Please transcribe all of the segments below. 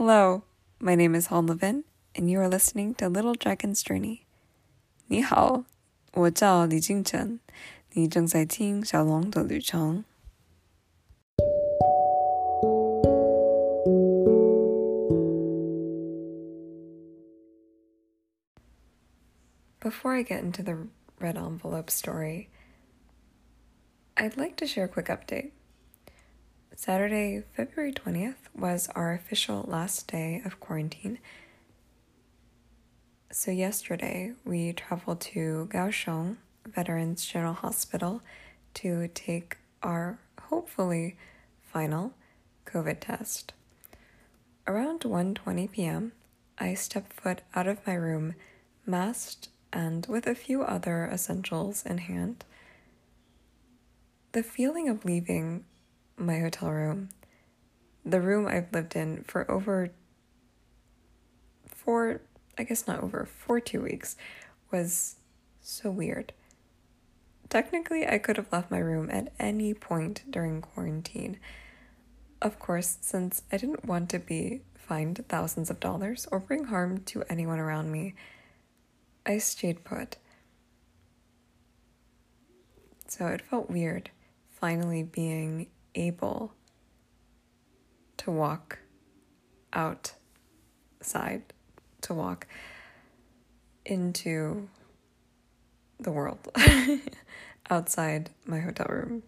Hello, my name is Han Levin, and you are listening to Little Dragon's Journey. 你好，我叫李敬晨，你正在听小龙的旅程。Before I get into the red envelope story, I'd like to share a quick update. Saturday, February 20th was our official last day of quarantine. So, yesterday we traveled to Kaohsiung Veterans General Hospital to take our hopefully final COVID test. Around 1:20 p.m., I stepped foot out of my room, masked and with a few other essentials in hand. The feeling of leaving my hotel room, the room I've lived in for over four, I guess not over, for two weeks, was so weird. Technically, I could have left my room at any point during quarantine. Of course, since I didn't want to be fined thousands of dollars or bring harm to anyone around me, I stayed put. So it felt weird finally being able to walk outside, to walk into the world outside my hotel room.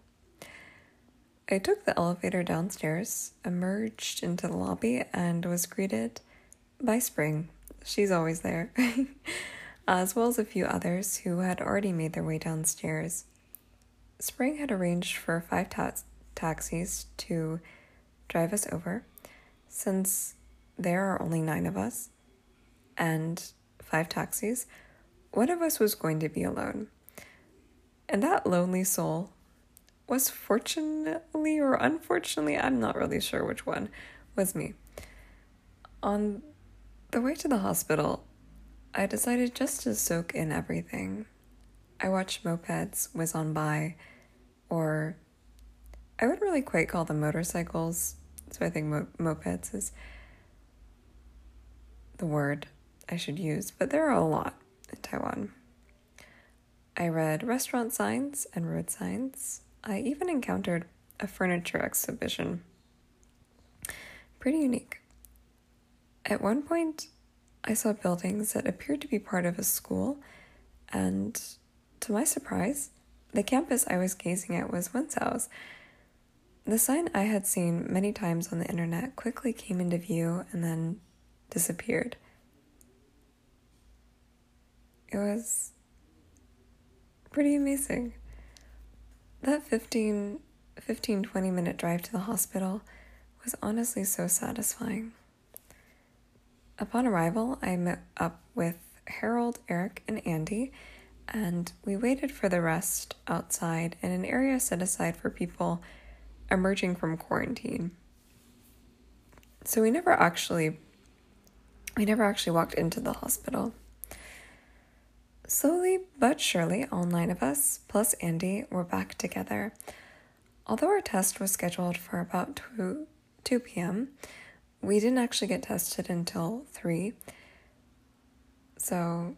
I took the elevator downstairs, emerged into the lobby, and was greeted by Spring. She's always there, as well as a few others who had already made their way downstairs. Spring had arranged for five ta- taxis to drive us over, since there are only nine of us and five taxis, one of us was going to be alone. And that lonely soul was fortunately or unfortunately, I'm not really sure which one, was me. On the way to the hospital, I decided just to soak in everything. I watched mopeds whiz on by, or I wouldn't really quite call them motorcycles, so I think mo- mopeds is the word I should use, but there are a lot in Taiwan. I read restaurant signs and road signs. I even encountered a furniture exhibition. Pretty unique. At one point, I saw buildings that appeared to be part of a school, and to my surprise, the campus I was gazing at was Wenzao's. The sign I had seen many times on the internet quickly came into view and then disappeared. It was pretty amazing. That 15, 15 20 minute drive to the hospital was honestly so satisfying. Upon arrival, I met up with Harold, Eric, and Andy, and we waited for the rest outside in an area set aside for people emerging from quarantine. So we never actually we never actually walked into the hospital. Slowly but surely, all nine of us, plus Andy, were back together. Although our test was scheduled for about 2, 2 p.m., we didn't actually get tested until 3. So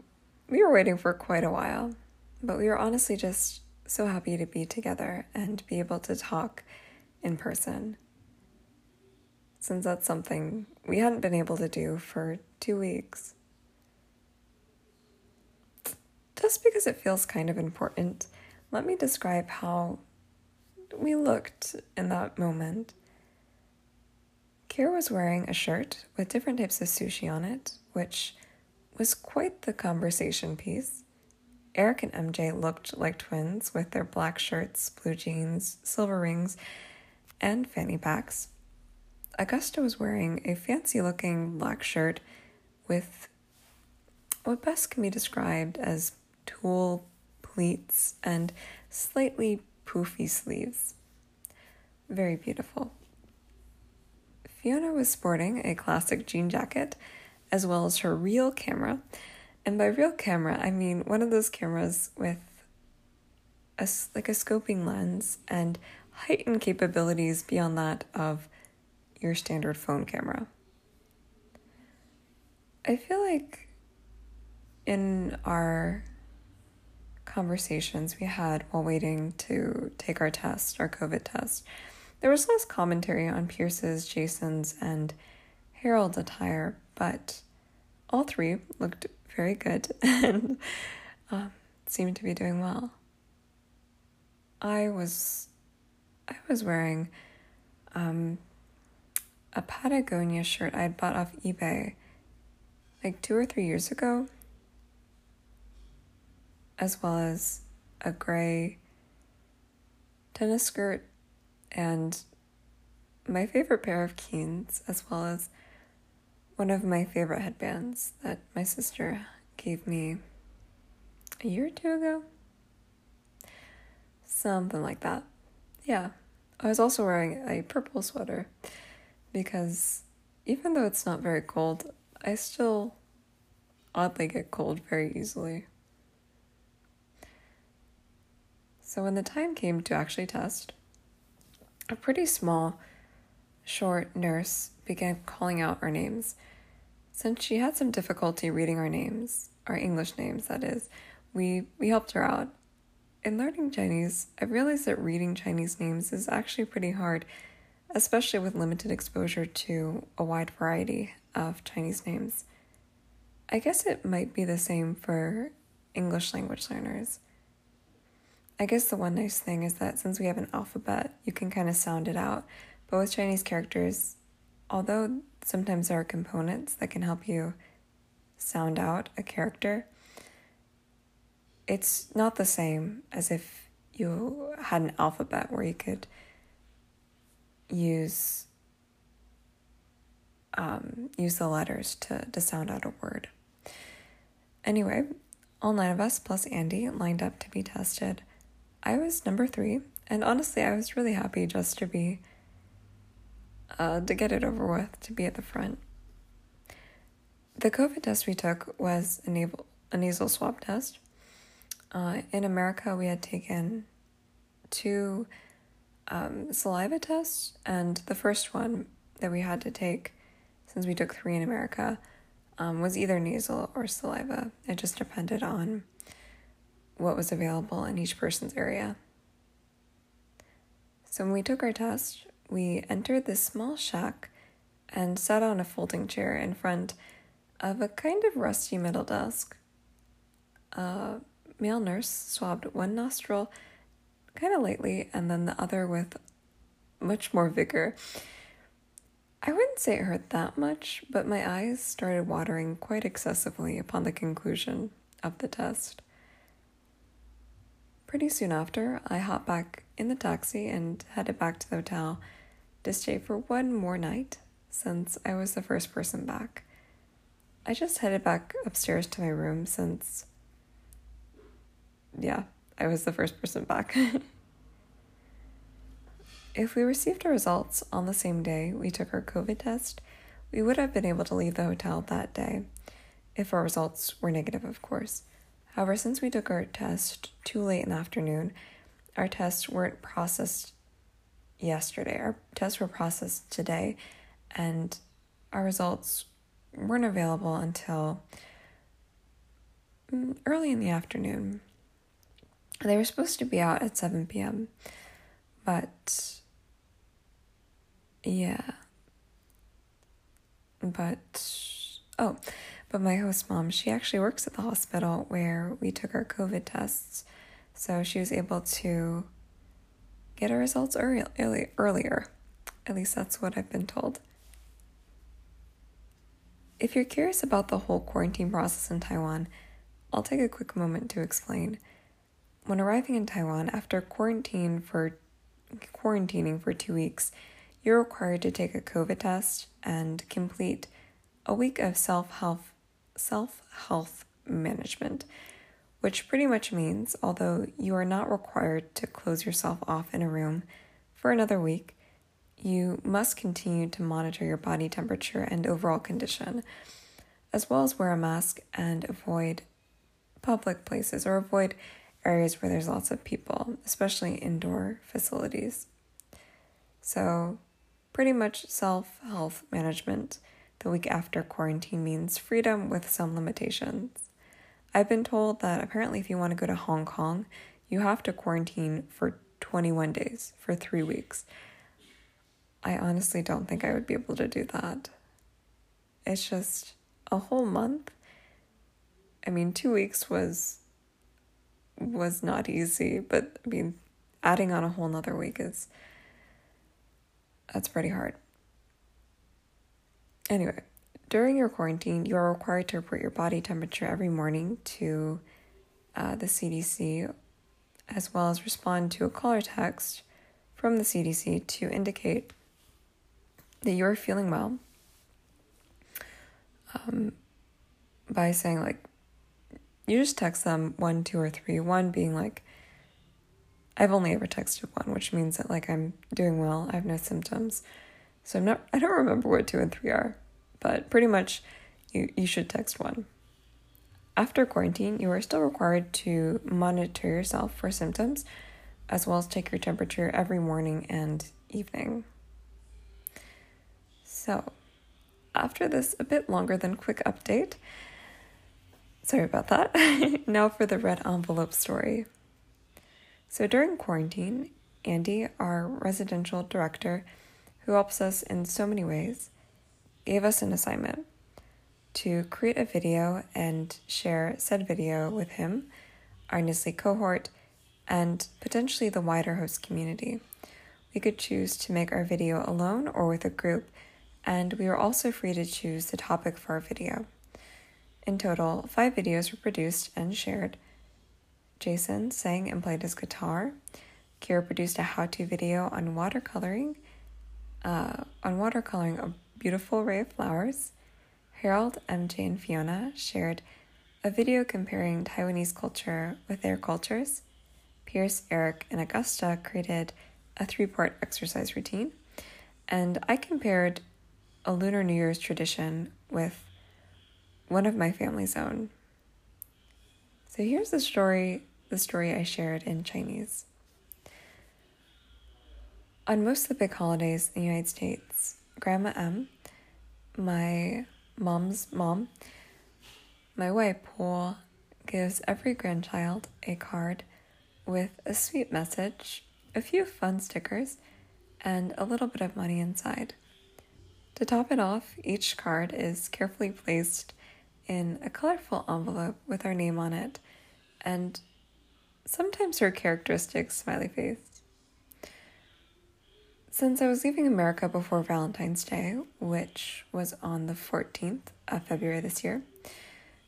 we were waiting for quite a while, but we were honestly just so happy to be together and be able to talk in person. Since that's something we hadn't been able to do for two weeks. Just because it feels kind of important, let me describe how we looked in that moment. Kira was wearing a shirt with different types of sushi on it, which was quite the conversation piece. Eric and MJ looked like twins with their black shirts, blue jeans, silver rings, and fanny packs. Augusta was wearing a fancy looking black shirt with what best can be described as tulle pleats and slightly poofy sleeves. Very beautiful. Fiona was sporting a classic jean jacket as well as her real camera. And by real camera, I mean one of those cameras with a, like a scoping lens and heightened capabilities beyond that of your standard phone camera. I feel like in our conversations we had while waiting to take our test, our COVID test, there was less commentary on Pierce's, Jason's, and Harold's attire, but all three looked very good and um, seemed to be doing well. I was, I was wearing um, a Patagonia shirt I had bought off eBay like two or three years ago, as well as a gray tennis skirt and my favorite pair of Keens, as well as one of my favorite headbands that my sister gave me a year or two ago. Something like that. Yeah. I was also wearing a purple sweater because even though it's not very cold, I still oddly get cold very easily. So when the time came to actually test, a pretty small, short nurse began calling out our names. Since she had some difficulty reading our names, our English names, that is, we, we helped her out. In learning Chinese, I realized that reading Chinese names is actually pretty hard, especially with limited exposure to a wide variety of Chinese names. I guess it might be the same for English language learners. I guess the one nice thing is that since we have an alphabet, you can kind of sound it out. But with Chinese characters, although sometimes there are components that can help you sound out a character, it's not the same as if you had an alphabet where you could use um, use the letters to, to sound out a word. Anyway, all nine of us plus Andy lined up to be tested. I was number three, and honestly, I was really happy just to be, uh, to get it over with, to be at the front. The COVID test we took was a, nasal, a nasal swab test. Uh, in America, we had taken two um, saliva tests, and the first one that we had to take, since we took three in America, um, was either nasal or saliva. It just depended on what was available in each person's area. So when we took our test, we entered this small shack and sat on a folding chair in front of a kind of rusty metal desk. A male nurse swabbed one nostril kind of lightly and then the other with much more vigor. I wouldn't say it hurt that much, but my eyes started watering quite excessively upon the conclusion of the test. Pretty soon after, I hopped back in the taxi and headed back to the hotel to stay for one more night since I was the first person back. I just headed back upstairs to my room since, yeah, I was the first person back. if we received our results on the same day we took our COVID test, we would have been able to leave the hotel that day, if our results were negative, of course. However, since we took our test too late in the afternoon, our tests weren't processed yesterday. Our tests were processed today, and our results weren't available until mm, early in the afternoon. They were supposed to be out at 7 p.m., but yeah. But, oh, but my host mom, she actually works at the hospital where we took our COVID tests. So she was able to get our results early, early, earlier. At least that's what I've been told. If you're curious about the whole quarantine process in Taiwan, I'll take a quick moment to explain. When arriving in Taiwan after quarantine for quarantining for 2 weeks, you're required to take a COVID test and complete a week of self-help self health management, which pretty much means although you are not required to close yourself off in a room for another week, you must continue to monitor your body temperature and overall condition, as well as wear a mask and avoid public places or avoid areas where there's lots of people, especially indoor facilities. So, pretty much self health management the week after quarantine means freedom with some limitations. I've been told that apparently, if you want to go to Hong Kong, you have to quarantine for 21 days, for three weeks. I honestly don't think I would be able to do that. It's just a whole month. I mean, two weeks was was not easy, but I mean, adding on a whole nother week is that's pretty hard. Anyway, during your quarantine, you are required to report your body temperature every morning to uh, the CDC, as well as respond to a call or text from the CDC to indicate that you're feeling well um, by saying, like, you just text them one, two, or three. One being like, I've only ever texted one, which means that like I'm doing well, I have no symptoms. So I'm not I don't remember what two and three are, but pretty much you, you should text one. After quarantine, you are still required to monitor yourself for symptoms, as well as take your temperature every morning and evening. So, after this a bit longer than quick update, sorry about that. now for the red envelope story. So during quarantine, Andy, our residential director, who helps us in so many ways, gave us an assignment to create a video and share said video with him, our NSLI-Y cohort, and potentially the wider host community. We could choose to make our video alone or with a group, and we were also free to choose the topic for our video. In total, five videos were produced and shared Jason sang and played his guitar. Kira produced a how-to video on watercoloring, uh, on watercoloring a beautiful array of flowers. Harold, MJ, and Fiona shared a video comparing Taiwanese culture with their cultures. Pierce, Eric, and Augusta created a three-part exercise routine, and I compared a Lunar New Year's tradition with one of my family's own. So here's the story the story I shared in Chinese. On most of the big holidays in the United States, Grandma M, my mom's mom, my Waipo, gives every grandchild a card with a sweet message, a few fun stickers, and a little bit of money inside. To top it off, each card is carefully placed in a colorful envelope with our name on it and sometimes her characteristic smiley face. Since I was leaving America before Valentine's Day, which was on the 14th of February this year,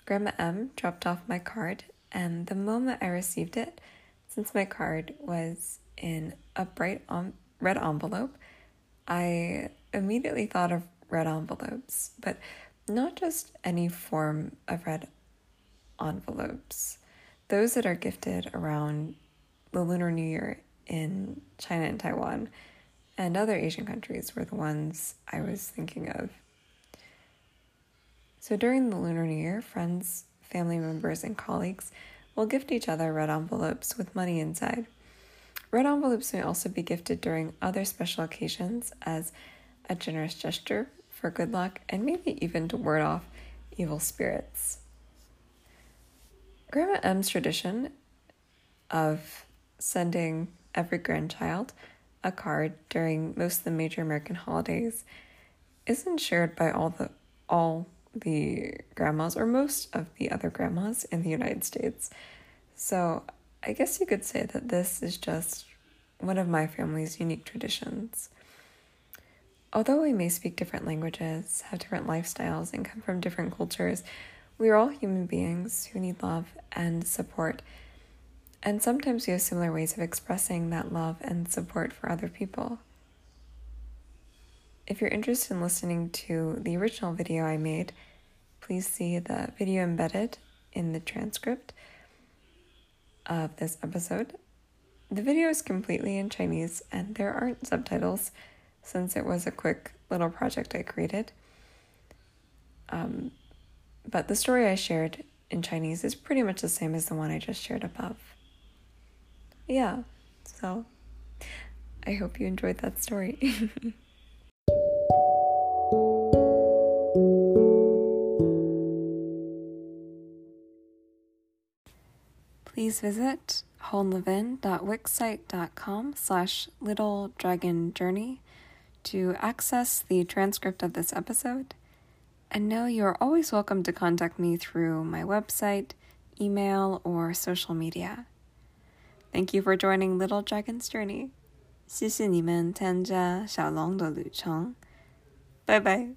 Grandma M dropped off my card, and the moment I received it, since my card was in a bright um, red envelope, I immediately thought of red envelopes, but not just any form of red envelopes those that are gifted around the Lunar New Year in China and Taiwan and other Asian countries were the ones I was thinking of. So during the Lunar New Year, friends, family members, and colleagues will gift each other red envelopes with money inside. Red envelopes may also be gifted during other special occasions as a generous gesture for good luck and maybe even to ward off evil spirits. Grandma M's tradition of sending every grandchild a card during most of the major American holidays isn't shared by all the all the grandmas or most of the other grandmas in the United States. So I guess you could say that this is just one of my family's unique traditions. Although we may speak different languages, have different lifestyles, and come from different cultures, we are all human beings who need love and support. And sometimes we have similar ways of expressing that love and support for other people. If you're interested in listening to the original video I made, please see the video embedded in the transcript of this episode. The video is completely in Chinese and there aren't subtitles since it was a quick little project I created. Um, but the story I shared in Chinese is pretty much the same as the one I just shared above. Yeah, so I hope you enjoyed that story. Please visit honlevin.wixsite.com slash little dragon journey to access the transcript of this episode. And know you are always welcome to contact me through my website, email, or social media. Thank you for joining Little Dragon's Journey. 谢谢你们参加小龙的旅程，拜拜。